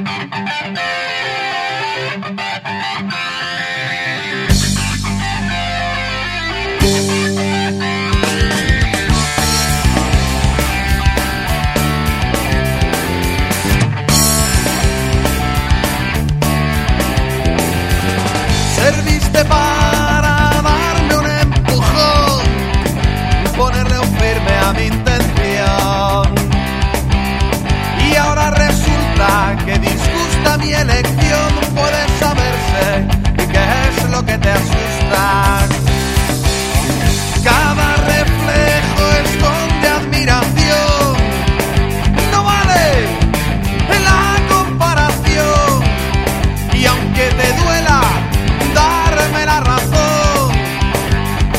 Thank you.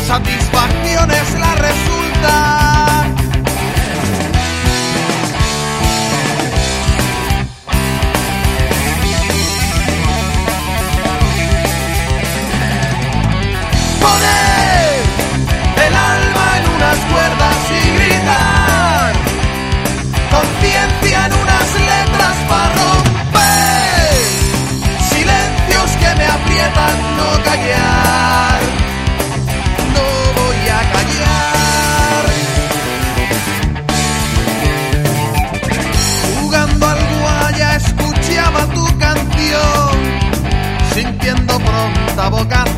satisfacciones la resulta. pronta vocación.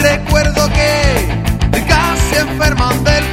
Recuerdo que casi enferman del